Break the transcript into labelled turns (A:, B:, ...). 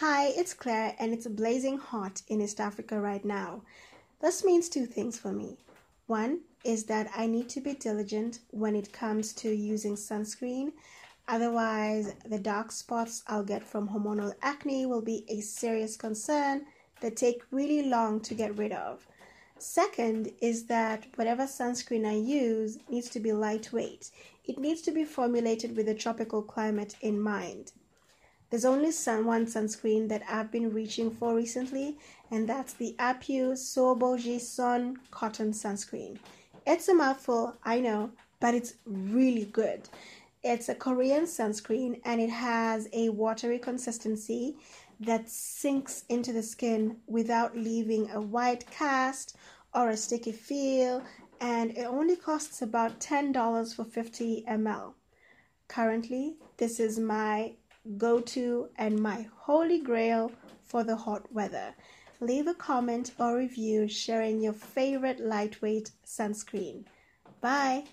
A: Hi, it's Claire, and it's blazing hot in East Africa right now. This means two things for me. One is that I need to be diligent when it comes to using sunscreen. Otherwise, the dark spots I'll get from hormonal acne will be a serious concern that take really long to get rid of. Second is that whatever sunscreen I use needs to be lightweight. It needs to be formulated with the tropical climate in mind. There's only one sunscreen that I've been reaching for recently, and that's the Apu Soboji Sun Cotton Sunscreen. It's a mouthful, I know, but it's really good. It's a Korean sunscreen and it has a watery consistency that sinks into the skin without leaving a white cast or a sticky feel, and it only costs about $10 for 50 ml. Currently, this is my go to and my holy grail for the hot weather. Leave a comment or review sharing your favorite lightweight sunscreen. Bye.